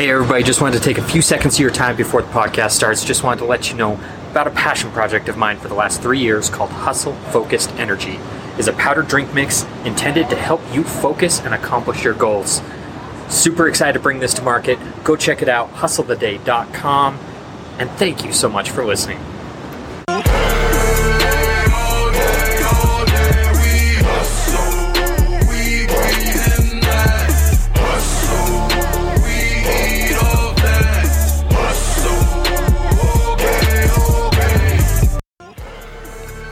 Hey, everybody, just wanted to take a few seconds of your time before the podcast starts. Just wanted to let you know about a passion project of mine for the last three years called Hustle Focused Energy. is a powdered drink mix intended to help you focus and accomplish your goals. Super excited to bring this to market. Go check it out, hustletheday.com. And thank you so much for listening.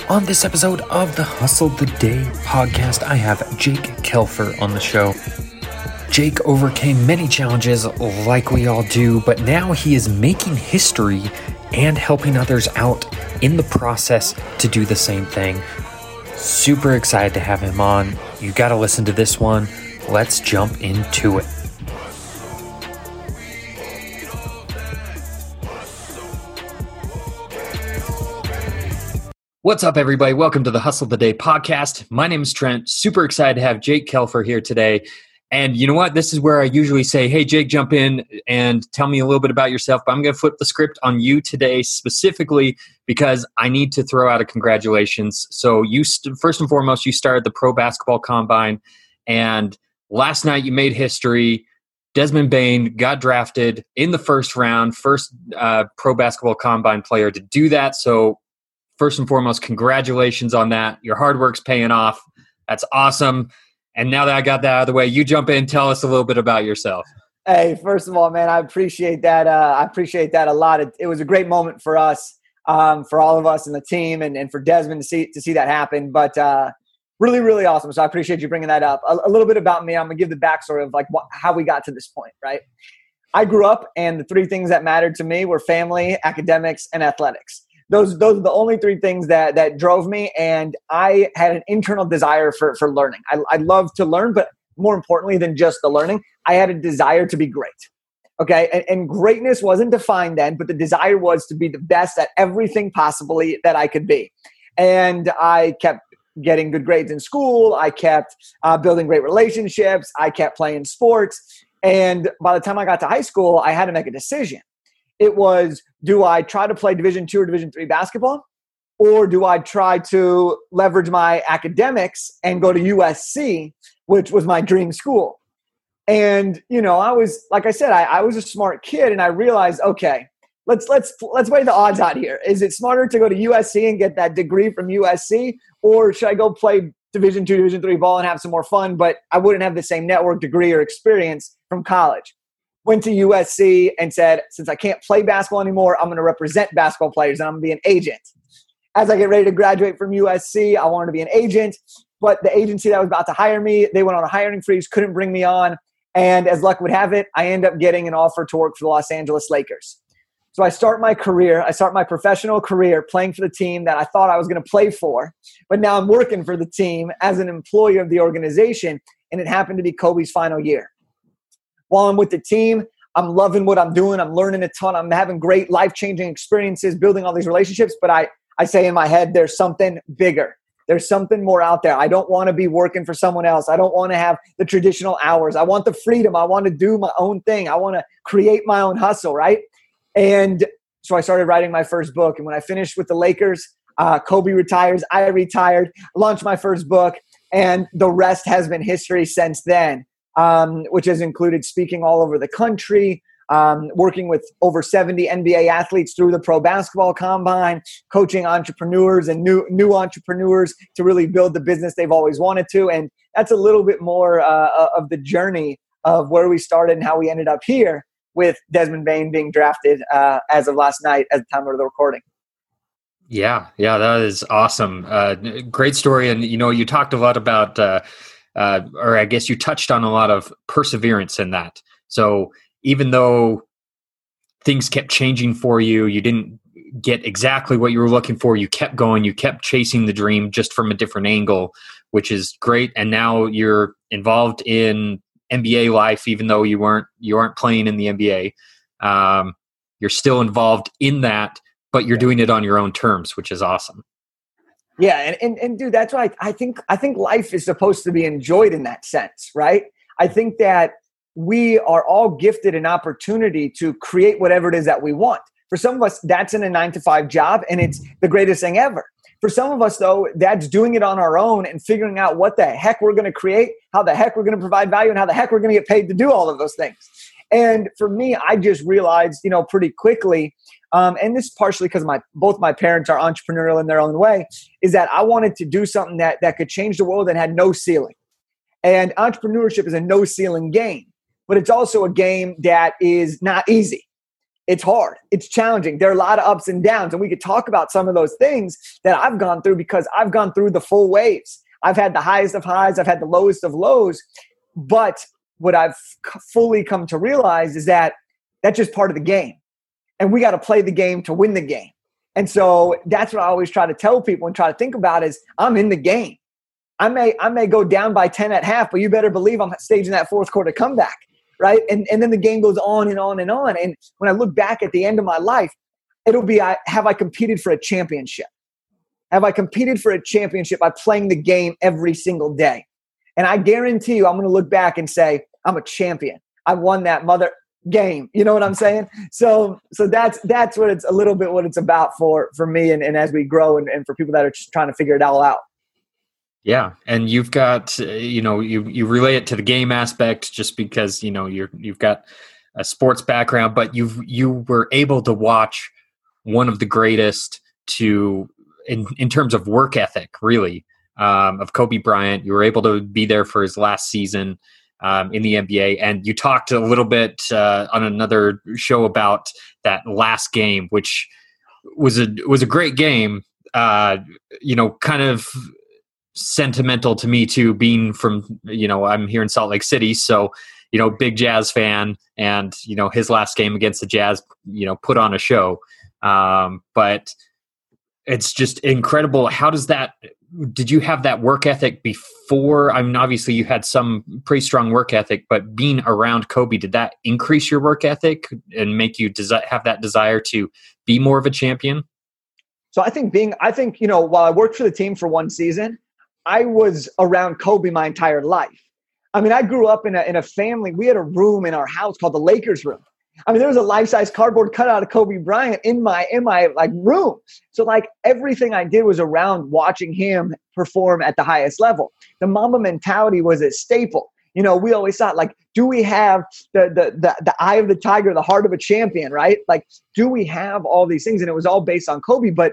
On this episode of the Hustle the Day podcast, I have Jake Kelfer on the show. Jake overcame many challenges like we all do, but now he is making history and helping others out in the process to do the same thing. Super excited to have him on. You got to listen to this one. Let's jump into it. What's up, everybody? Welcome to the Hustle the Day podcast. My name is Trent. Super excited to have Jake Kelfer here today. And you know what? This is where I usually say, hey, Jake, jump in and tell me a little bit about yourself. But I'm going to flip the script on you today specifically because I need to throw out a congratulations. So, you st- first and foremost, you started the Pro Basketball Combine. And last night you made history. Desmond Bane got drafted in the first round, first uh, Pro Basketball Combine player to do that. So, first and foremost, congratulations on that. Your hard work's paying off. That's awesome. And now that I got that out of the way, you jump in, tell us a little bit about yourself. Hey, first of all, man, I appreciate that. Uh, I appreciate that a lot. It, it, was a great moment for us, um, for all of us in the team, and, and for Desmond to see to see that happen. But uh, really, really awesome. So I appreciate you bringing that up. A, a little bit about me. I'm gonna give the backstory of like how we got to this point. Right. I grew up, and the three things that mattered to me were family, academics, and athletics those those are the only three things that that drove me and i had an internal desire for for learning. I, I love to learn but more importantly than just the learning i had a desire to be great okay? And, and greatness wasn't defined then but the desire was to be the best at everything possibly that i could be. And i kept getting good grades in school i kept uh, building great relationships i kept playing sports and by the time i got to high school i had to make a decision. It was do I try to play Division two or Division three basketball, or do I try to leverage my academics and go to USC, which was my dream school? And you know, I was like I said, I, I was a smart kid, and I realized, okay, let's let's let's weigh the odds out here. Is it smarter to go to USC and get that degree from USC, or should I go play Division two, Division three ball and have some more fun? But I wouldn't have the same network degree or experience from college went to USC and said, since I can't play basketball anymore, I'm going to represent basketball players and I'm going to be an agent. As I get ready to graduate from USC, I wanted to be an agent, but the agency that was about to hire me, they went on a hiring freeze, couldn't bring me on. And as luck would have it, I end up getting an offer to work for the Los Angeles Lakers. So I start my career, I start my professional career playing for the team that I thought I was going to play for, but now I'm working for the team as an employee of the organization, and it happened to be Kobe's final year while I'm with the team. I'm loving what I'm doing. I'm learning a ton. I'm having great life changing experiences, building all these relationships. But I, I say in my head, there's something bigger. There's something more out there. I don't want to be working for someone else. I don't want to have the traditional hours. I want the freedom. I want to do my own thing. I want to create my own hustle, right? And so I started writing my first book. And when I finished with the Lakers, uh, Kobe retires, I retired, launched my first book, and the rest has been history since then um, which has included speaking all over the country, um, working with over 70 NBA athletes through the Pro Basketball Combine, coaching entrepreneurs and new new entrepreneurs to really build the business they've always wanted to. And that's a little bit more uh, of the journey of where we started and how we ended up here with Desmond Bane being drafted uh, as of last night at the time of the recording. Yeah, yeah, that is awesome. Uh, great story, and you know, you talked a lot about uh, or I guess you touched on a lot of perseverance in that. So even though things kept changing for you, you didn't get exactly what you were looking for. You kept going, you kept chasing the dream just from a different angle, which is great. And now you're involved in NBA life, even though you weren't you aren't playing in the NBA. Um, you're still involved in that, but you're doing it on your own terms, which is awesome. Yeah, and, and, and dude, that's why I think I think life is supposed to be enjoyed in that sense, right? I think that we are all gifted an opportunity to create whatever it is that we want. For some of us, that's in a nine to five job, and it's the greatest thing ever. For some of us, though, that's doing it on our own and figuring out what the heck we're going to create, how the heck we're going to provide value, and how the heck we're going to get paid to do all of those things. And for me, I just realized, you know, pretty quickly, um, and this is partially because my both my parents are entrepreneurial in their own way, is that I wanted to do something that that could change the world and had no ceiling. And entrepreneurship is a no ceiling game, but it's also a game that is not easy. It's hard. It's challenging. There are a lot of ups and downs and we could talk about some of those things that i've gone through because i've gone through the full waves. I've had the highest of highs i've had the lowest of lows but what i've fully come to realize is that that's just part of the game and we got to play the game to win the game and so that's what i always try to tell people and try to think about is i'm in the game i may i may go down by 10 at half but you better believe i'm staging that fourth quarter comeback right? And and then the game goes on and on and on. And when I look back at the end of my life, it'll be I, have I competed for a championship? Have I competed for a championship by playing the game every single day? And I guarantee you, I'm going to look back and say, I'm a champion. I won that mother game. You know what I'm saying? So, so that's that's what it's a little bit what it's about for for me, and, and as we grow, and, and for people that are just trying to figure it all out. Yeah, and you've got uh, you know you you relay it to the game aspect just because you know you're you've got a sports background, but you you were able to watch one of the greatest to in in terms of work ethic, really, um, of Kobe Bryant. You were able to be there for his last season um, in the NBA, and you talked a little bit uh, on another show about that last game, which was a was a great game. Uh, you know, kind of sentimental to me too being from you know i'm here in salt lake city so you know big jazz fan and you know his last game against the jazz you know put on a show um, but it's just incredible how does that did you have that work ethic before i mean obviously you had some pretty strong work ethic but being around kobe did that increase your work ethic and make you desi- have that desire to be more of a champion so i think being i think you know while i worked for the team for one season I was around Kobe my entire life. I mean, I grew up in a, in a family. We had a room in our house called the Lakers room. I mean, there was a life-size cardboard cutout of Kobe Bryant in my in my like room. So like everything I did was around watching him perform at the highest level. The Mamba mentality was a staple. You know, we always thought like, do we have the the the, the eye of the tiger, the heart of a champion, right? Like, do we have all these things? And it was all based on Kobe. But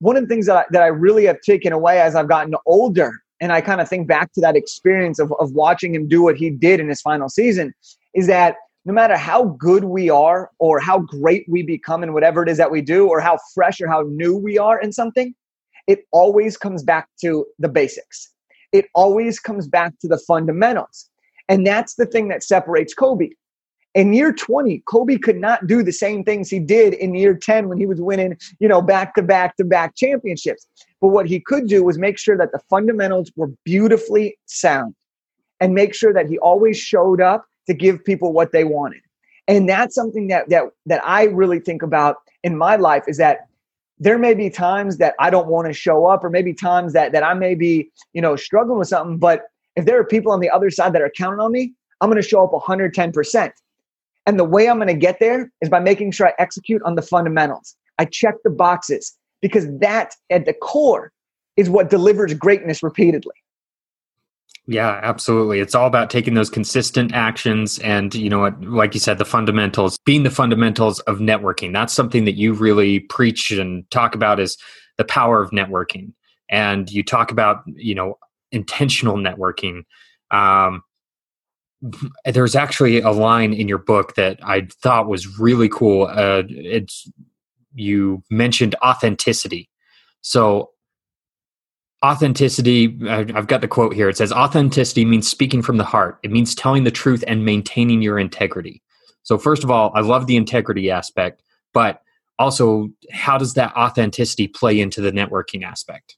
one of the things that I, that I really have taken away as I've gotten older, and I kind of think back to that experience of, of watching him do what he did in his final season, is that no matter how good we are or how great we become in whatever it is that we do or how fresh or how new we are in something, it always comes back to the basics. It always comes back to the fundamentals. And that's the thing that separates Kobe. In year 20, Kobe could not do the same things he did in year 10 when he was winning, you know, back to back to back championships. But what he could do was make sure that the fundamentals were beautifully sound and make sure that he always showed up to give people what they wanted. And that's something that that that I really think about in my life is that there may be times that I don't want to show up or maybe times that that I may be, you know, struggling with something, but if there are people on the other side that are counting on me, I'm going to show up 110%. And the way I'm going to get there is by making sure I execute on the fundamentals. I check the boxes because that at the core is what delivers greatness repeatedly. Yeah, absolutely. It's all about taking those consistent actions and, you know, like you said, the fundamentals, being the fundamentals of networking. That's something that you really preach and talk about is the power of networking. And you talk about, you know, intentional networking. Um, there's actually a line in your book that I thought was really cool. Uh, it's you mentioned authenticity. So authenticity i've got the quote here. It says authenticity means speaking from the heart. It means telling the truth and maintaining your integrity. So first of all i love the integrity aspect but also how does that authenticity play into the networking aspect?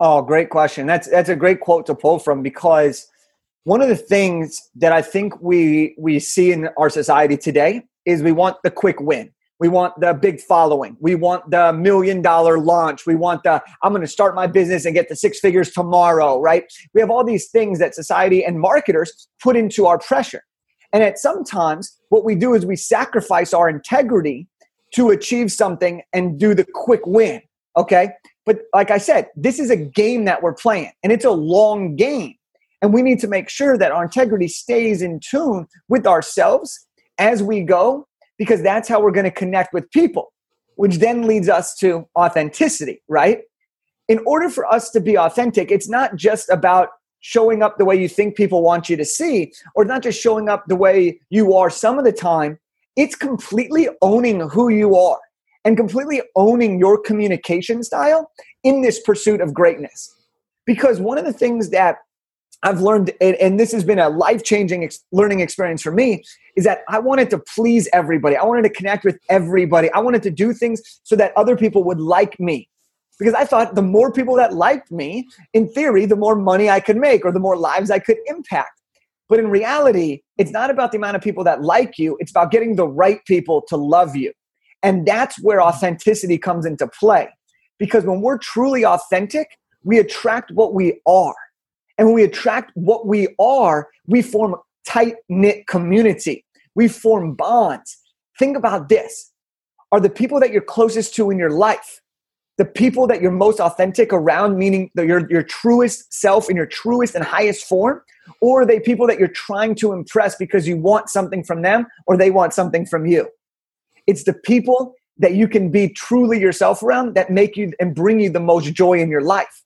Oh great question. That's that's a great quote to pull from because one of the things that I think we we see in our society today is we want the quick win. We want the big following. We want the million dollar launch. We want the I'm going to start my business and get the six figures tomorrow, right? We have all these things that society and marketers put into our pressure. And at sometimes, what we do is we sacrifice our integrity to achieve something and do the quick win. Okay. But like I said, this is a game that we're playing and it's a long game. And we need to make sure that our integrity stays in tune with ourselves as we go, because that's how we're going to connect with people, which then leads us to authenticity, right? In order for us to be authentic, it's not just about showing up the way you think people want you to see, or not just showing up the way you are some of the time. It's completely owning who you are and completely owning your communication style in this pursuit of greatness. Because one of the things that I've learned, and this has been a life changing learning experience for me, is that I wanted to please everybody. I wanted to connect with everybody. I wanted to do things so that other people would like me. Because I thought the more people that liked me, in theory, the more money I could make or the more lives I could impact. But in reality, it's not about the amount of people that like you, it's about getting the right people to love you. And that's where authenticity comes into play. Because when we're truly authentic, we attract what we are. And when we attract what we are, we form a tight knit community. We form bonds. Think about this. Are the people that you're closest to in your life the people that you're most authentic around, meaning your, your truest self in your truest and highest form? Or are they people that you're trying to impress because you want something from them or they want something from you? It's the people that you can be truly yourself around that make you and bring you the most joy in your life.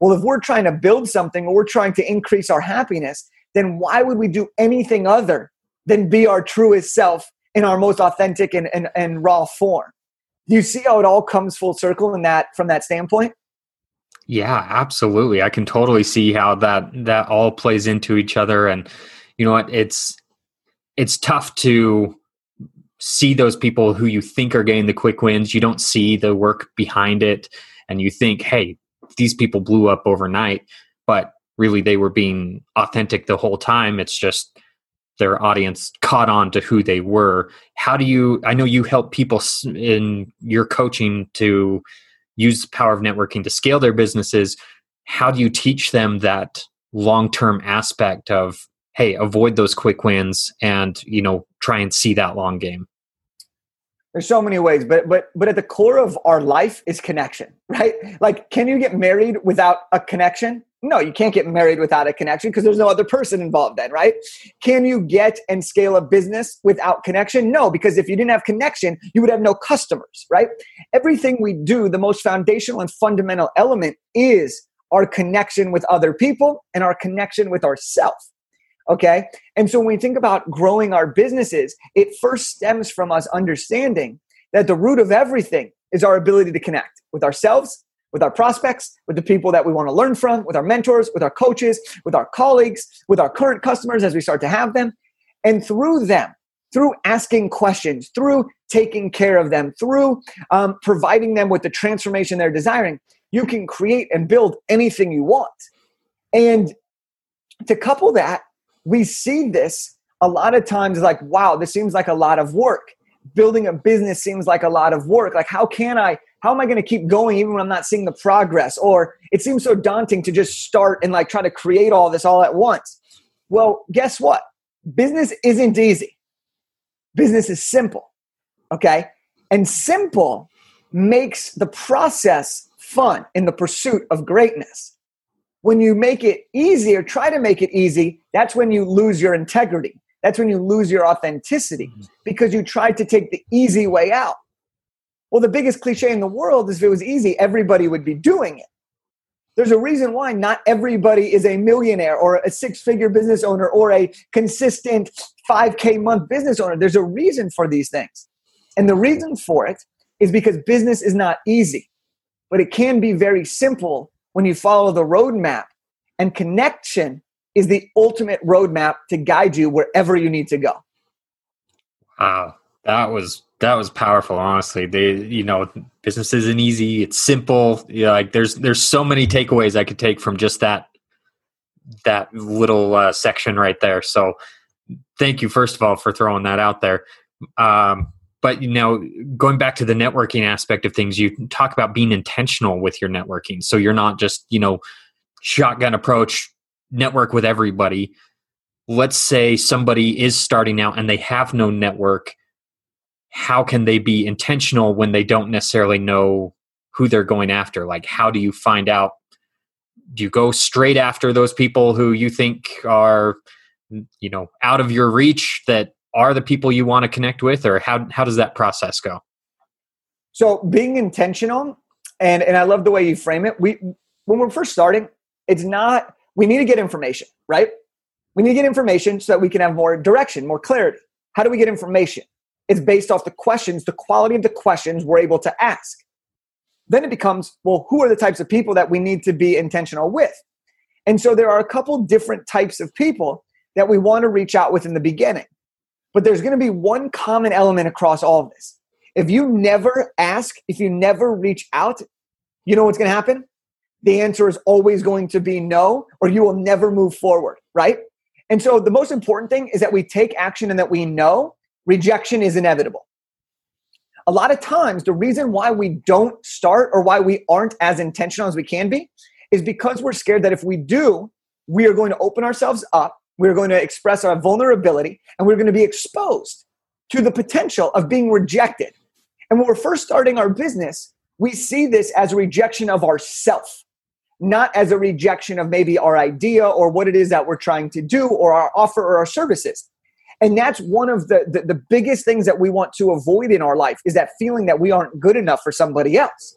Well, if we're trying to build something or we're trying to increase our happiness, then why would we do anything other than be our truest self in our most authentic and, and, and raw form? Do you see how it all comes full circle in that from that standpoint? Yeah, absolutely. I can totally see how that that all plays into each other and you know what it's it's tough to see those people who you think are getting the quick wins. You don't see the work behind it, and you think, hey, these people blew up overnight, but really they were being authentic the whole time. It's just their audience caught on to who they were. How do you? I know you help people in your coaching to use the power of networking to scale their businesses. How do you teach them that long term aspect of hey avoid those quick wins and you know try and see that long game there's so many ways but but but at the core of our life is connection right? Like can you get married without a connection? No you can't get married without a connection because there's no other person involved then right? Can you get and scale a business without connection? No because if you didn't have connection you would have no customers right? Everything we do the most foundational and fundamental element is our connection with other people and our connection with ourselves Okay. And so when we think about growing our businesses, it first stems from us understanding that the root of everything is our ability to connect with ourselves, with our prospects, with the people that we want to learn from, with our mentors, with our coaches, with our colleagues, with our current customers as we start to have them. And through them, through asking questions, through taking care of them, through um, providing them with the transformation they're desiring, you can create and build anything you want. And to couple that we see this a lot of times like, wow, this seems like a lot of work. Building a business seems like a lot of work. Like, how can I, how am I going to keep going even when I'm not seeing the progress? Or it seems so daunting to just start and like try to create all this all at once. Well, guess what? Business isn't easy. Business is simple. Okay. And simple makes the process fun in the pursuit of greatness when you make it easy or try to make it easy, that's when you lose your integrity. That's when you lose your authenticity mm-hmm. because you tried to take the easy way out. Well, the biggest cliche in the world is if it was easy, everybody would be doing it. There's a reason why not everybody is a millionaire or a six figure business owner or a consistent 5K month business owner. There's a reason for these things. And the reason for it is because business is not easy, but it can be very simple when you follow the roadmap. And connection is the ultimate roadmap to guide you wherever you need to go. Wow, that was that was powerful. Honestly, they you know business isn't easy. It's simple. You know, like there's there's so many takeaways I could take from just that that little uh, section right there. So thank you first of all for throwing that out there. Um, but you know going back to the networking aspect of things you talk about being intentional with your networking. So you're not just you know shotgun approach network with everybody. Let's say somebody is starting out and they have no network. How can they be intentional when they don't necessarily know who they're going after? Like how do you find out? Do you go straight after those people who you think are you know out of your reach that are the people you want to connect with or how how does that process go? So being intentional and and i love the way you frame it. We when we're first starting it's not we need to get information right? We need to get information so that we can have more direction more clarity. How do we get information? It's based off the questions the quality of the questions we're able to ask. Then it becomes well who are the types of people that we need to be intentional with? And so there are a couple different types of people that we want to reach out with in the beginning but there's going to be one common element across all of this. If you never ask if you never reach out you know what's going to happen? The answer is always going to be no or you will never move forward right? And so the most important thing is that we take action and that we know rejection is inevitable. A lot of times the reason why we don't start or why we aren't as intentional as we can be is because we're scared that if we do, we are going to open ourselves up, we're going to express our vulnerability, and we're going to be exposed to the potential of being rejected. And when we're first starting our business, we see this as a rejection of ourself, not as a rejection of maybe our idea or what it is that we're trying to do or our offer or our services. And that's one of the, the, the biggest things that we want to avoid in our life is that feeling that we aren't good enough for somebody else.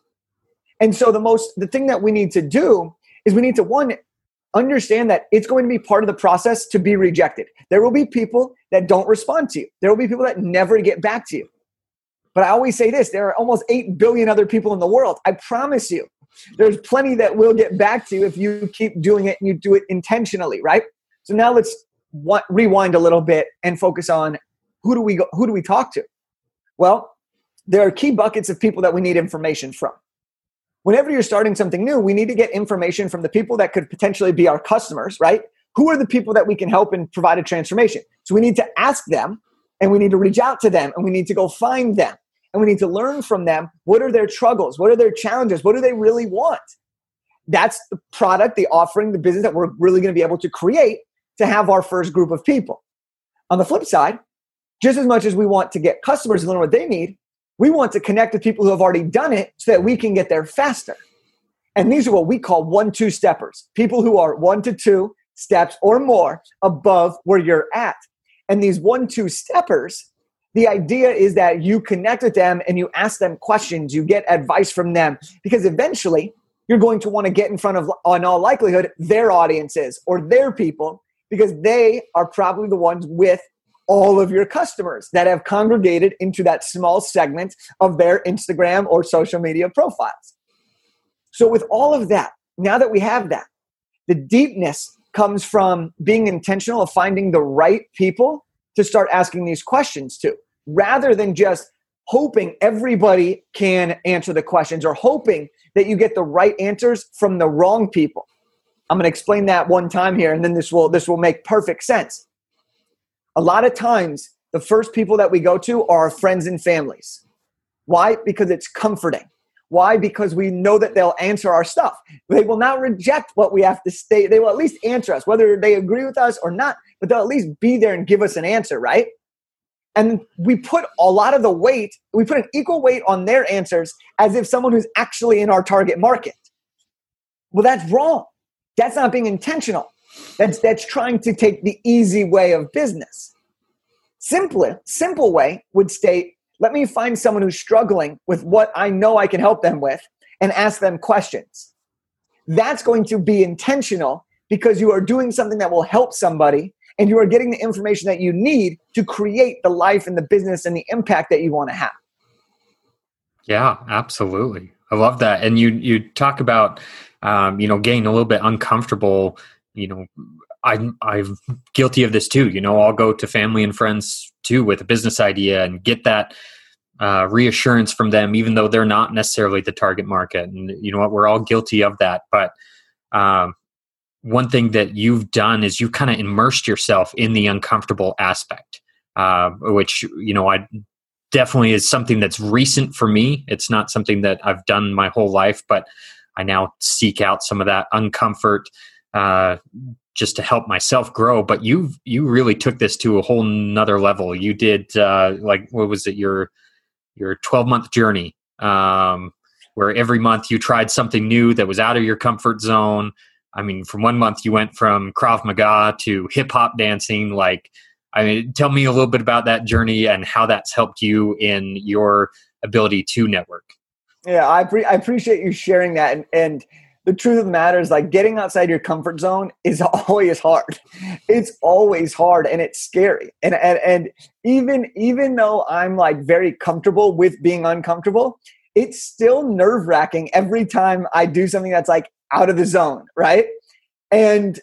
And so the most the thing that we need to do is we need to one understand that it's going to be part of the process to be rejected. There will be people that don't respond to you. There will be people that never get back to you. But I always say this, there are almost 8 billion other people in the world. I promise you. There's plenty that will get back to you if you keep doing it and you do it intentionally, right? So now let's rewind a little bit and focus on who do we go, who do we talk to? Well, there are key buckets of people that we need information from. Whenever you're starting something new, we need to get information from the people that could potentially be our customers, right? Who are the people that we can help and provide a transformation? So we need to ask them and we need to reach out to them and we need to go find them and we need to learn from them what are their struggles what are their challenges what do they really want that's the product the offering the business that we're really going to be able to create to have our first group of people. On the flip side, just as much as we want to get customers to learn what they need, we want to connect with people who have already done it so that we can get there faster. And these are what we call one two steppers people who are one to two steps or more above where you're at. And these one two steppers, the idea is that you connect with them and you ask them questions, you get advice from them, because eventually you're going to want to get in front of, on all likelihood, their audiences or their people because they are probably the ones with all of your customers that have congregated into that small segment of their Instagram or social media profiles. So, with all of that, now that we have that, the deepness comes from being intentional of finding the right people to start asking these questions to, rather than just hoping everybody can answer the questions or hoping that you get the right answers from the wrong people. I'm going to explain that one time here, and then this will this will make perfect sense. A lot of times, the first people that we go to are our friends and families. Why? Because it's comforting. Why? Because we know that they'll answer our stuff. They will not reject what we have to state. They will at least answer us, whether they agree with us or not, but they'll at least be there and give us an answer, right? And we put a lot of the weight, we put an equal weight on their answers as if someone who's actually in our target market. Well, that's wrong. That's not being intentional. That's that's trying to take the easy way of business. Simple, simple way would state, let me find someone who's struggling with what I know I can help them with and ask them questions. That's going to be intentional because you are doing something that will help somebody and you are getting the information that you need to create the life and the business and the impact that you want to have. Yeah, absolutely. I love that. And you you talk about um, you know, getting a little bit uncomfortable, you know, I'm I'm guilty of this too. You know, I'll go to family and friends too with a business idea and get that uh, reassurance from them, even though they're not necessarily the target market. And you know what, we're all guilty of that. But um, one thing that you've done is you've kind of immersed yourself in the uncomfortable aspect, uh, which you know I definitely is something that's recent for me. It's not something that I've done my whole life, but I now seek out some of that uncomfort, uh, just to help myself grow. But you you really took this to a whole nother level. You did uh, like what was it your your twelve month journey um, where every month you tried something new that was out of your comfort zone. I mean, from one month you went from Krav Maga to hip hop dancing. Like, I mean, tell me a little bit about that journey and how that's helped you in your ability to network. Yeah, I, pre- I appreciate you sharing that. And, and the truth of the matter is, like, getting outside your comfort zone is always hard. It's always hard and it's scary. And, and, and even, even though I'm like very comfortable with being uncomfortable, it's still nerve wracking every time I do something that's like out of the zone, right? And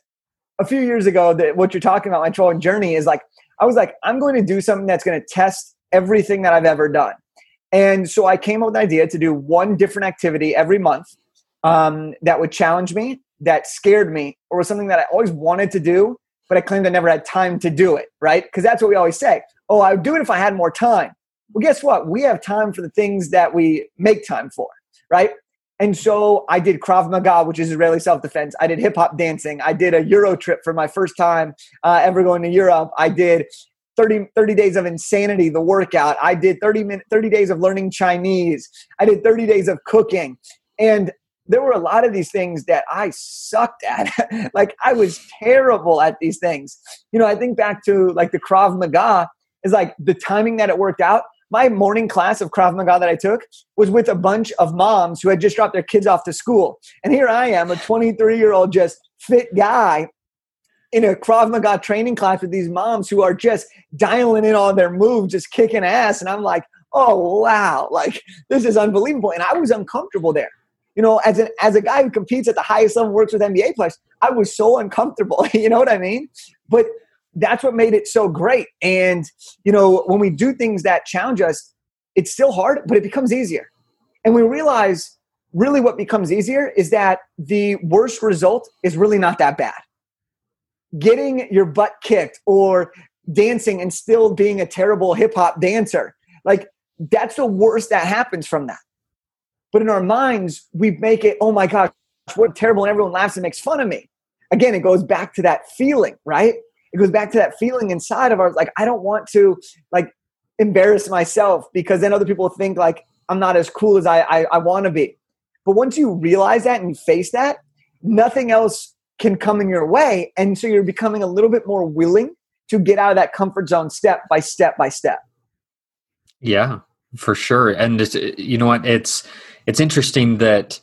a few years ago, that what you're talking about, my trolling journey is like, I was like, I'm going to do something that's going to test everything that I've ever done. And so I came up with an idea to do one different activity every month um, that would challenge me, that scared me, or was something that I always wanted to do, but I claimed I never had time to do it, right? Because that's what we always say. Oh, I would do it if I had more time. Well, guess what? We have time for the things that we make time for, right? And so I did Krav Maga, which is Israeli self defense. I did hip hop dancing. I did a Euro trip for my first time uh, ever going to Europe. I did 30, 30 days of insanity, the workout. I did 30, min, 30 days of learning Chinese. I did 30 days of cooking. And there were a lot of these things that I sucked at. like I was terrible at these things. You know, I think back to like the Krav Maga is like the timing that it worked out my morning class of Krav Maga that I took was with a bunch of moms who had just dropped their kids off to school. And here I am, a 23 year old, just fit guy in a Krav Maga training class with these moms who are just dialing in on their moves, just kicking ass. And I'm like, oh, wow, like this is unbelievable. And I was uncomfortable there. You know, as, an, as a guy who competes at the highest level, works with NBA players, I was so uncomfortable. you know what I mean? But that's what made it so great. And, you know, when we do things that challenge us, it's still hard, but it becomes easier. And we realize really what becomes easier is that the worst result is really not that bad. Getting your butt kicked or dancing and still being a terrible hip hop dancer, like that's the worst that happens from that. But in our minds, we make it, oh my gosh, what terrible, and everyone laughs and makes fun of me. Again, it goes back to that feeling, right? it goes back to that feeling inside of ours like i don't want to like embarrass myself because then other people think like i'm not as cool as i i, I want to be. But once you realize that and you face that nothing else can come in your way. And so you're becoming a little bit more willing to get out of that comfort zone step by step by step. Yeah for sure. And you know what? It's it's interesting that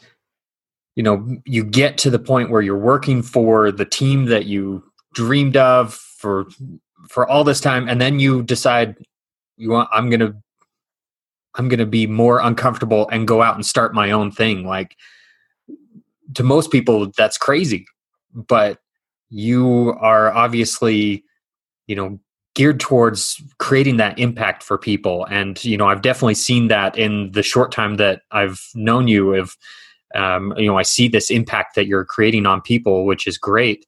you know you get to the point where you're working for the team that you dreamed of for for all this time and then you decide you want i'm gonna i'm gonna be more uncomfortable and go out and start my own thing. Like to most people that's crazy but you are obviously you know geared towards creating that impact for people. And you know i've definitely seen that in the short time that i've known you of um, you know i see this impact that you're creating on people which is great.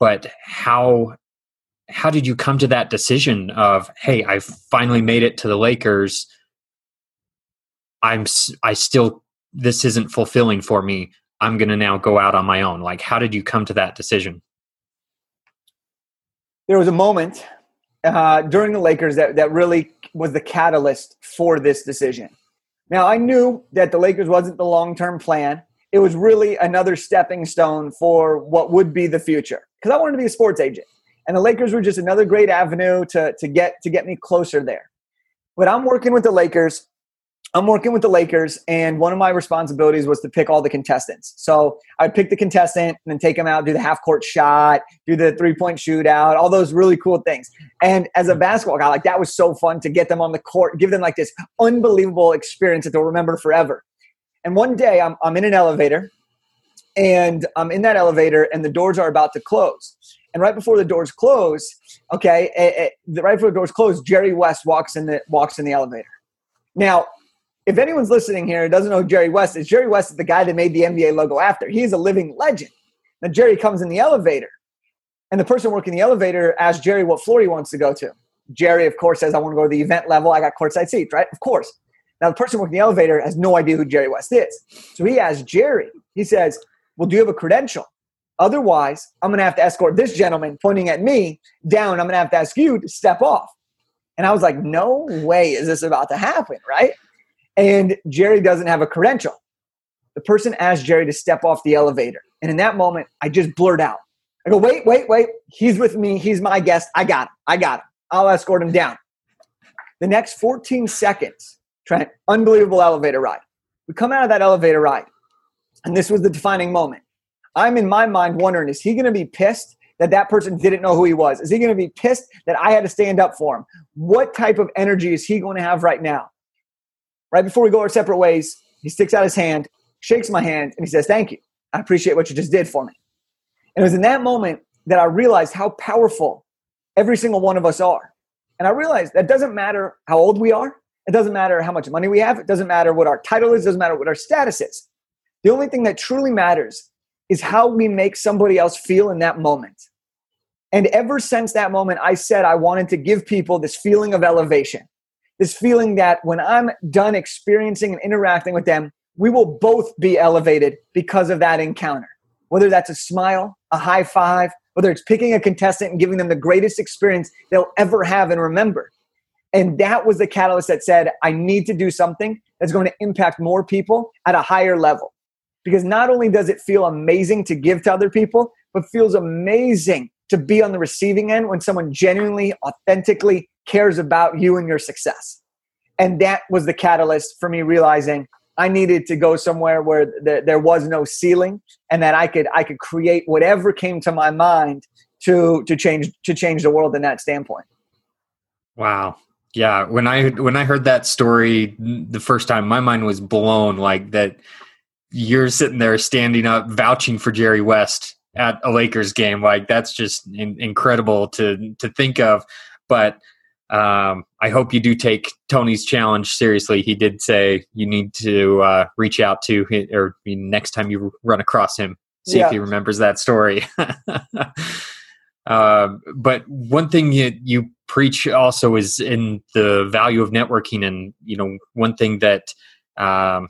But how how did you come to that decision of hey i finally made it to the lakers. I'm i still this isn't fulfilling for me. I'm going to now go out on my own. Like how did you come to that decision? There was a moment uh, during the lakers that, that really was the catalyst for this decision now i knew that the lakers wasn't the long-term plan it was really another stepping stone for what would be the future because I wanted to be a sports agent. And the Lakers were just another great avenue to, to get to get me closer there. But I'm working with the Lakers. I'm working with the Lakers, and one of my responsibilities was to pick all the contestants. So I'd pick the contestant and then take them out, do the half court shot, do the three point shootout, all those really cool things. And as a basketball guy, like that was so fun to get them on the court, give them like this unbelievable experience that they'll remember forever. And one day I'm, I'm in an elevator and I'm in that elevator and the doors are about to close. And right before the doors close, okay, it, eh, it, eh, right before the doors close, Jerry West walks in the walks in the elevator. Now, if anyone's listening here and doesn't know Jerry West is, Jerry West is the guy that made the NBA logo after. He's a living legend. Now Jerry comes in the elevator, and the person working the elevator asks Jerry what floor he wants to go to. Jerry, of course, says, "I want to go to the event level. I got courtside seats." Right? Of course. Now the person working the elevator has no idea who Jerry West is, so he asks Jerry. He says, well, do you have a credential? Otherwise, I'm going to have to escort this gentleman pointing at me down. I'm going to have to ask you to step off. And I was like, no way is this about to happen, right? And Jerry doesn't have a credential. The person asked Jerry to step off the elevator. And in that moment, I just blurt out. I go, wait, wait, wait. He's with me. He's my guest. I got him. I got him. I'll escort him down. The next 14 seconds, Trent, unbelievable elevator ride. We come out of that elevator ride, and this was the defining moment. I'm in my mind wondering, is he going to be pissed that that person didn't know who he was? Is he going to be pissed that I had to stand up for him? What type of energy is he going to have right now? Right before we go our separate ways, he sticks out his hand, shakes my hand, and he says, Thank you. I appreciate what you just did for me. And it was in that moment that I realized how powerful every single one of us are. And I realized that doesn't matter how old we are, it doesn't matter how much money we have, it doesn't matter what our title is, it doesn't matter what our status is. The only thing that truly matters is how we make somebody else feel in that moment. And ever since that moment, I said I wanted to give people this feeling of elevation, this feeling that when I'm done experiencing and interacting with them, we will both be elevated because of that encounter. Whether that's a smile, a high five, whether it's picking a contestant and giving them the greatest experience they'll ever have and remember. And that was the catalyst that said, I need to do something that's going to impact more people at a higher level. Because not only does it feel amazing to give to other people, but feels amazing to be on the receiving end when someone genuinely, authentically cares about you and your success. And that was the catalyst for me realizing I needed to go somewhere where th- there was no ceiling and that I could I could create whatever came to my mind to to change to change the world in that standpoint. Wow. Yeah, when I when I heard that story the first time my mind was blown like that you're sitting there standing up vouching for Jerry West at a Lakers game like that's just in, incredible to to think of but um, I hope you do take Tony's challenge seriously. He did say you need to uh, reach out to him, or next time you run across him, see yeah. if he remembers that story. uh, but one thing you, you preach also is in the value of networking, and you know one thing that um,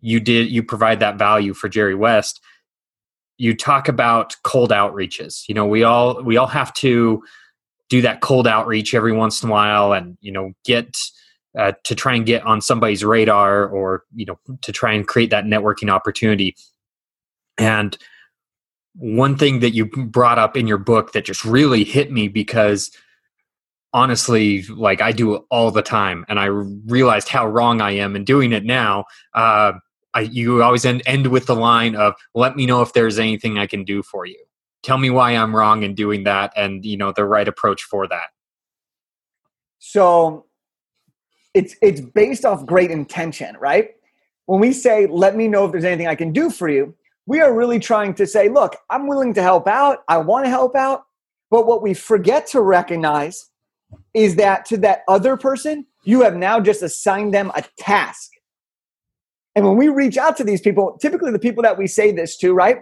you did you provide that value for Jerry West. You talk about cold outreaches. You know we all we all have to do that cold outreach every once in a while and you know get uh, to try and get on somebody's radar or you know to try and create that networking opportunity. And one thing that you brought up in your book that just really hit me because honestly like i do it all the time and i realized how wrong i am in doing it now uh, I, you always end, end with the line of let me know if there's anything i can do for you tell me why i'm wrong in doing that and you know the right approach for that. So it's it's based off great intention right? When we say let me know if there's anything i can do for you we are really trying to say look i'm willing to help out. I want to help out. But what we forget to recognize is that to that other person you have now just assigned them a task. And when we reach out to these people typically the people that we say this to right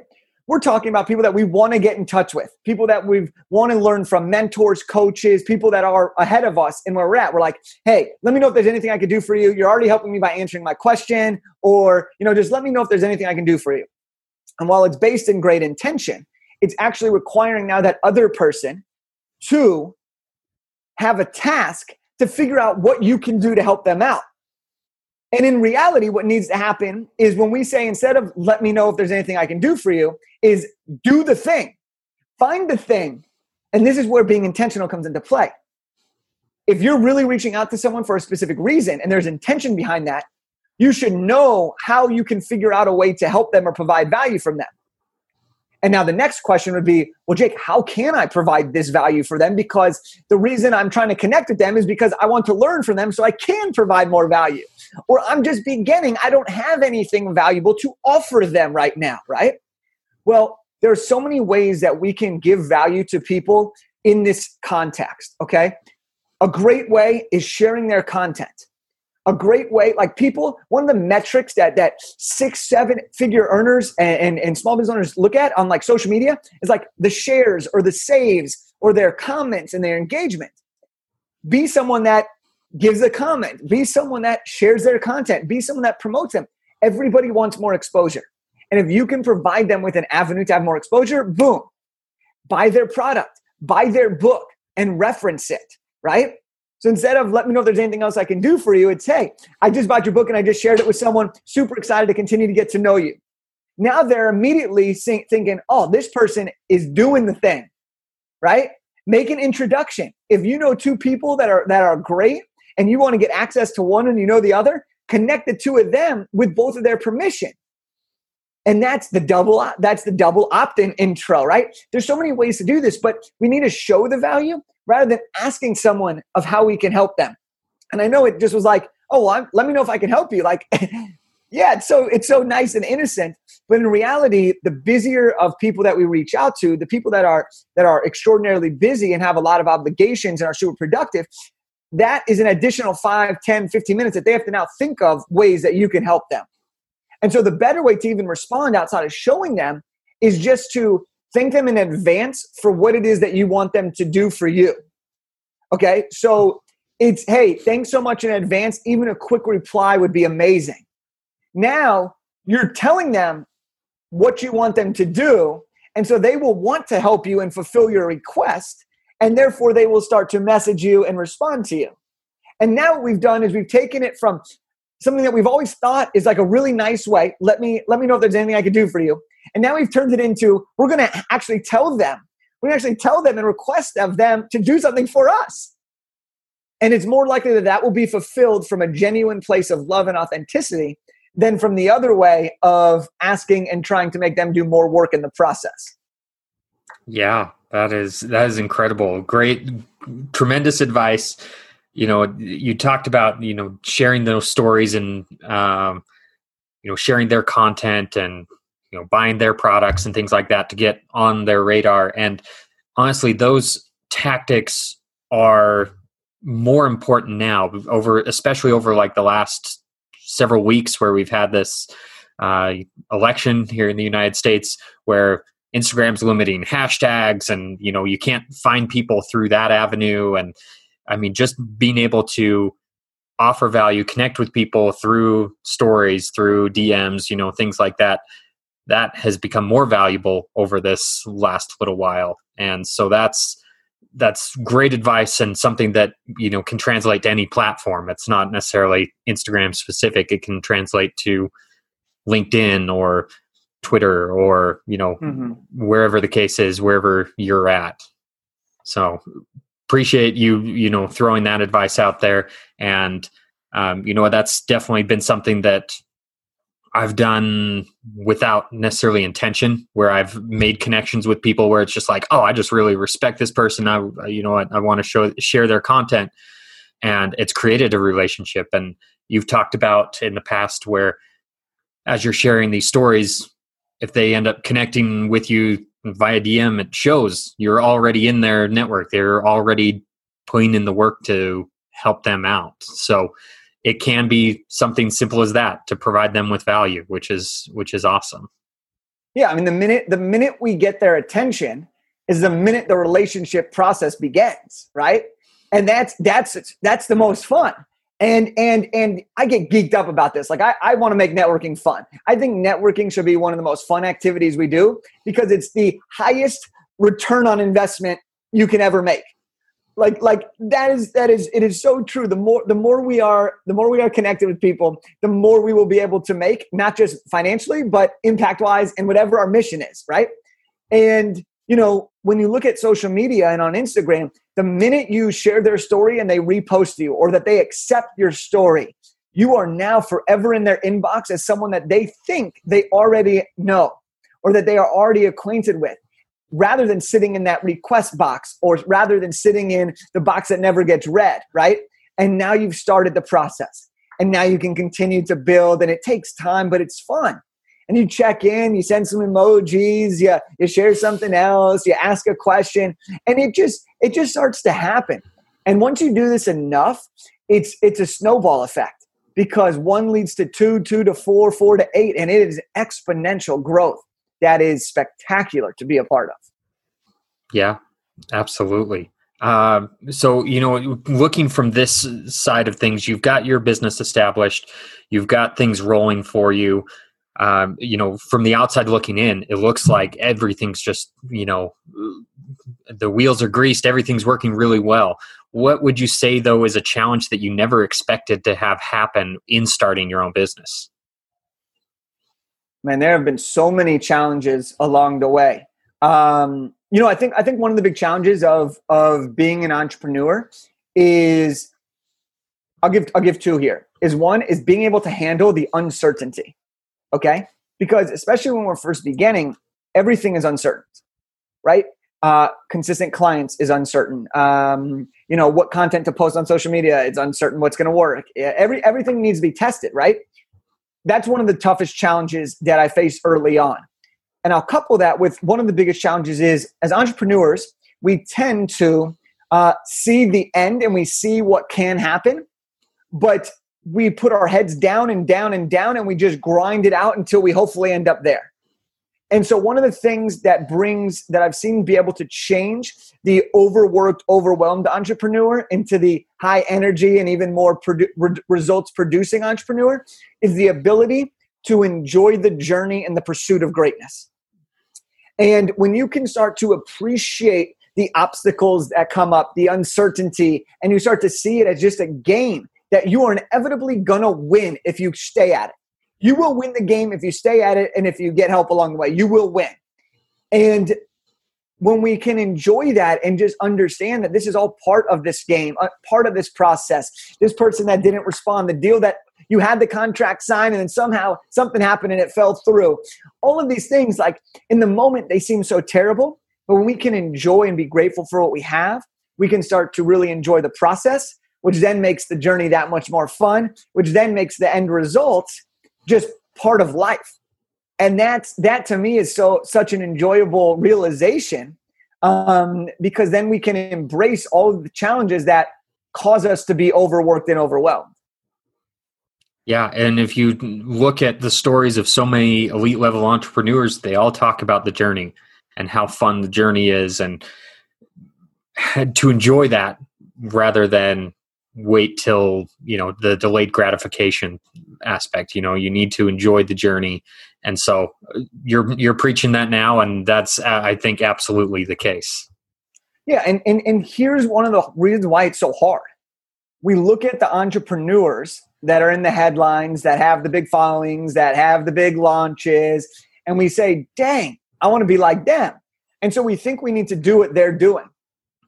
we're talking about people that we want to get in touch with, people that we want to learn from, mentors, coaches, people that are ahead of us and where we're at. We're like, hey, let me know if there's anything I could do for you. You're already helping me by answering my question, or you know, just let me know if there's anything I can do for you. And while it's based in great intention, it's actually requiring now that other person to have a task to figure out what you can do to help them out. And in reality, what needs to happen is when we say, instead of let me know if there's anything I can do for you, is do the thing. Find the thing. And this is where being intentional comes into play. If you're really reaching out to someone for a specific reason and there's intention behind that, you should know how you can figure out a way to help them or provide value from them. And now the next question would be, well, Jake, how can I provide this value for them? Because the reason I'm trying to connect with them is because I want to learn from them so I can provide more value. Or I'm just beginning, I don't have anything valuable to offer them right now, right? Well, there are so many ways that we can give value to people in this context, okay? A great way is sharing their content a great way like people one of the metrics that that six seven figure earners and, and, and, small business owners look at on like social media is like the shares or the saves or their comments and their engagement. Be someone that gives a comment. Be someone that shares their content. Be someone that promotes them. Everybody wants more exposure. And if you can provide them with an avenue to have more exposure, boom, buy their product, buy their book, and reference it, right? So instead of let me know if there's anything else I can do for you, it's hey, I just bought your book and I just shared it with someone, super excited to continue to get to know you. Now they're immediately thinking, oh, this person is doing the thing, right? Make an introduction. If you know two people that are that are great and you want to get access to one and you know the other, connect the two of them with both of their permission and that's the double that's the double opt-in intro right? There's so many ways to do this but we need to show the value rather than asking someone of how we can help them. And i know it just was like oh well, let me know if i can help you like yeah it's so it's so nice and innocent but in reality the busier of people that we reach out to the people that are that are extraordinarily busy and have a lot of obligations and are super productive that is an additional 5 10 15 minutes that they have to now think of ways that you can help them and so the better way to even respond outside of showing them is just to thank them in advance for what it is that you want them to do for you. Okay. So it's, hey, thanks so much in advance. Even a quick reply would be amazing. Now you're telling them what you want them to do. And so they will want to help you and fulfill your request. And therefore, they will start to message you and respond to you. And now what we've done is we've taken it from something that we've always thought is like a really nice way. Let me let me know if there's anything I can do for you. And now we've turned it into we're going to actually tell them. We're going to actually tell them and request of them to do something for us. And it's more likely that that will be fulfilled from a genuine place of love and authenticity than from the other way of asking and trying to make them do more work in the process. Yeah, that is that is incredible. Great tremendous advice you know you talked about you know sharing those stories and um, you know sharing their content and you know buying their products and things like that to get on their radar. And honestly those tactics are more important now over especially over like the last several weeks where we've had this uh, election here in the united states where instagram's limiting hashtags and you know you can't find people through that avenue. And I mean, just being able to offer value, connect with people through stories, through DMs, you know, things like that, that has become more valuable over this last little while. And so that's that's great advice and something that you know can translate to any platform. It's not necessarily Instagram specific. It can translate to LinkedIn or Twitter or you know mm-hmm. wherever the case is, wherever you're at. So appreciate you you know throwing that advice out there. And um, you know that's definitely been something that i've done without necessarily intention where i've made connections with people where it's just like oh i just really respect this person. I you know i, I want to show share their content. And it's created a relationship. And you've talked about in the past where as you're sharing these stories if they end up connecting with you via DM, it shows you're already in their network. They're already putting in the work to help them out. So it can be something simple as that to provide them with value, which is which is awesome. Yeah, I mean the minute the minute we get their attention is the minute the relationship process begins, right? And that's that's that's the most fun and and and i get geeked up about this. Like i, I want to make networking fun. I think networking should be one of the most fun activities we do because it's the highest return on investment you can ever make. Like like that is that is it is so true. The more the more we are the more we are connected with people the more we will be able to make not just financially but impact wise and whatever our mission is right? And you know when you look at social media and on instagram the minute you share their story and they repost you or that they accept your story, you are now forever in their inbox as someone that they think they already know or that they are already acquainted with rather than sitting in that request box or rather than sitting in the box that never gets read, right? And now you've started the process. And now you can continue to build, and it takes time, but it's fun and you check in, you send some emojis, you, you share something else, you ask a question, and it just it just starts to happen. And once you do this enough, it's it's a snowball effect because one leads to two, two to four, four to eight, and it is exponential growth that is spectacular to be a part of. Yeah, absolutely. Uh, so you know, looking from this side of things, you've got your business established, you've got things rolling for you um, you know, from the outside looking in, it looks like everything's just, you know, the wheels are greased, everything's working really well. What would you say, though, is a challenge that you never expected to have happen in starting your own business? Man, there have been so many challenges along the way. Um, you know, I think I think one of the big challenges of of being an entrepreneur is I'll give I'll give two here. Is one is being able to handle the uncertainty. Okay? Because especially when we're first beginning, everything is uncertain. Right? Uh, consistent clients is uncertain. Um, you know what content to post on social media. It's uncertain what's going to work. Every everything needs to be tested, right? That's one of the toughest challenges that I faced early on. And I'll couple that with one of the biggest challenges is as entrepreneurs, we tend to uh, see the end and we see what can happen, but we put our heads down and down and down and we just grind it out until we hopefully end up there. And so one of the things that brings that I've seen be able to change the overworked, overwhelmed entrepreneur into the high energy and even more produ- re- results producing entrepreneur is the ability to enjoy the journey and the pursuit of greatness. And when you can start to appreciate the obstacles that come up, the uncertainty, and you start to see it as just a game that you are inevitably going to win if you stay at it. You will win the game if you stay at it and if you get help along the way. You will win. And when we can enjoy that and just understand that this is all part of this game, uh, part of this process, this person that didn't respond, the deal that you had the contract signed and then somehow something happened and it fell through. All of these things, like in the moment, they seem so terrible. But when we can enjoy and be grateful for what we have, we can start to really enjoy the process which then makes the journey that much more fun, which then makes the end result just part of life. And that's that to me is so such an enjoyable realization um, because then we can embrace all of the challenges that cause us to be overworked and overwhelmed. Yeah, and if you look at the stories of so many elite level entrepreneurs, they all talk about the journey and how fun the journey is and to enjoy that rather than wait till you know the delayed gratification aspect you know you need to enjoy the journey. And so uh, you're you're preaching that now and that's uh, i think absolutely the case. Yeah and, and and here's one of the reasons why it's so hard. We look at the entrepreneurs that are in the headlines that have the big followings that have the big launches and we say dang i want to be like them. And so we think we need to do what they're doing.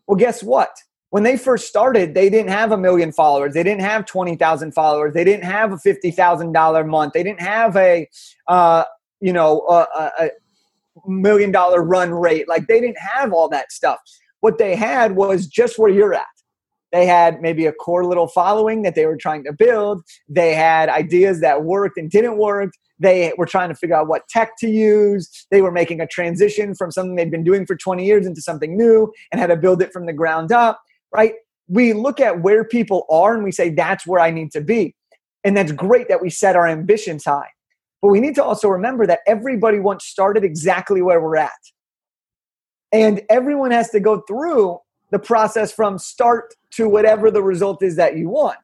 Well guess what when they first started, they didn't have a million followers. They didn't have 20,000 followers. They didn't have a $50,000 month. They didn't have a, uh, you know, a, a million dollar run rate. Like they didn't have all that stuff. What they had was just where you're at. They had maybe a core little following that they were trying to build. They had ideas that worked and didn't work. They were trying to figure out what tech to use. They were making a transition from something they'd been doing for 20 years into something new and had to build it from the ground up right? We look at where people are and we say, that's where I need to be. And that's great that we set our ambitions high. But we need to also remember that everybody once started exactly where we're at. And everyone has to go through the process from start to whatever the result is that you want.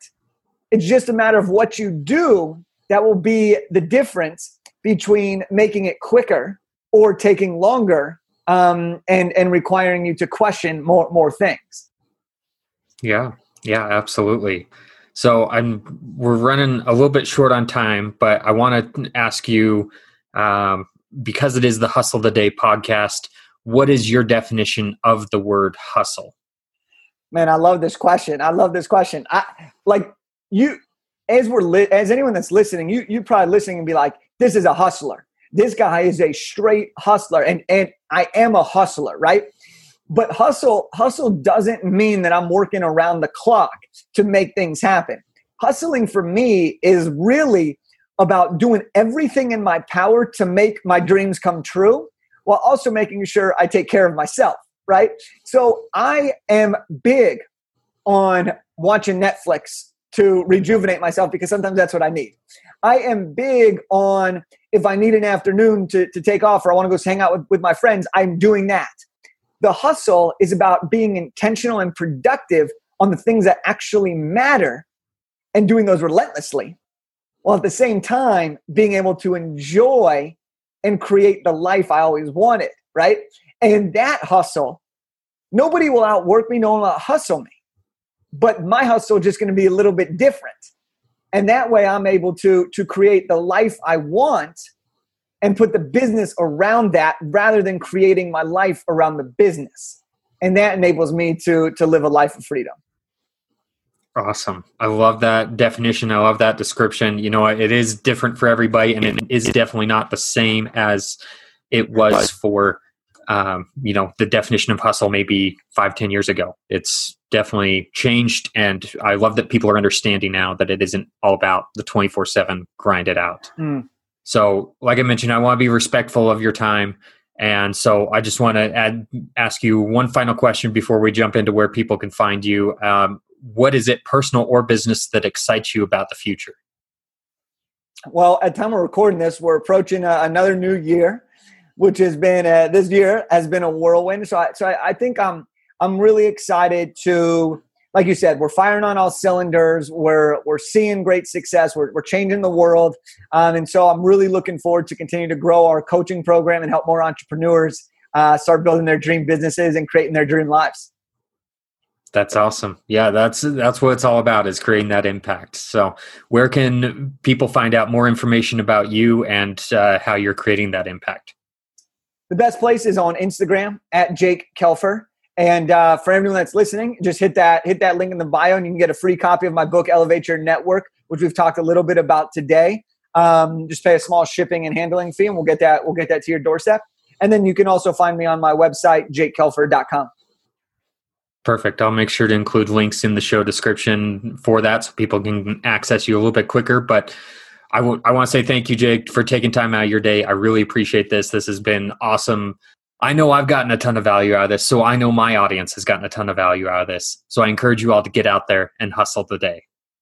It's just a matter of what you do that will be the difference between making it quicker or taking longer um, and, and requiring you to question more, more things. Yeah, yeah, absolutely. So I'm we're running a little bit short on time, but I want to ask you um, because it is the Hustle the Day podcast. What is your definition of the word hustle? Man, I love this question. I love this question. I like you as we're li- as anyone that's listening, you you probably listening and be like, "This is a hustler. This guy is a straight hustler," and and I am a hustler, right? But hustle, hustle doesn't mean that I'm working around the clock to make things happen. Hustling for me is really about doing everything in my power to make my dreams come true while also making sure I take care of myself, right? So I am big on watching Netflix to rejuvenate myself because sometimes that's what I need. I am big on if I need an afternoon to, to take off or I want to go hang out with, with my friends, I'm doing that. The hustle is about being intentional and productive on the things that actually matter and doing those relentlessly. while at the same time being able to enjoy and create the life I always wanted, right? And that hustle, nobody will outwork me, no one will hustle me. But my hustle is just going to be a little bit different. And that way I'm able to, to create the life I want and put the business around that rather than creating my life around the business. And that enables me to, to live a life of freedom. Awesome. I love that definition. I love that description. You know, it is different for everybody, and it is definitely not the same as it was for, um, you know, the definition of hustle maybe five, ten years ago. It's definitely changed, and I love that people are understanding now that it isn't all about the 24 7 grind it out. Mm. So, like I mentioned, I want to be respectful of your time. And so I just want to add, ask you one final question before we jump into where people can find you. Um, what is it, personal or business, that excites you about the future? Well, at the time of recording this, we're approaching uh, another new year, which has been uh, this year has been a whirlwind. So, I, so I, I think I'm I'm really excited to, like you said, we're firing on all cylinders. We're we're seeing great success. We're we're changing the world, um, and so I'm really looking forward to continue to grow our coaching program and help more entrepreneurs uh, start building their dream businesses and creating their dream lives. That's awesome. Yeah, that's that's what it's all about is creating that impact. So, where can people find out more information about you and uh, how you're creating that impact? The best place is on Instagram at Jake Kelfer. And uh, for everyone that's listening, just hit that hit that link in the bio, and you can get a free copy of my book, Elevate Your Network, which we've talked a little bit about today. Um, just pay a small shipping and handling fee, and we'll get that we'll get that to your doorstep. And then you can also find me on my website, jakekelfer.com. Perfect. I'll make sure to include links in the show description for that so people can access you a little bit quicker. But I, w- I want to say thank you, Jake, for taking time out of your day. I really appreciate this. This has been awesome. I know I've gotten a ton of value out of this, so I know my audience has gotten a ton of value out of this. So I encourage you all to get out there and hustle the day.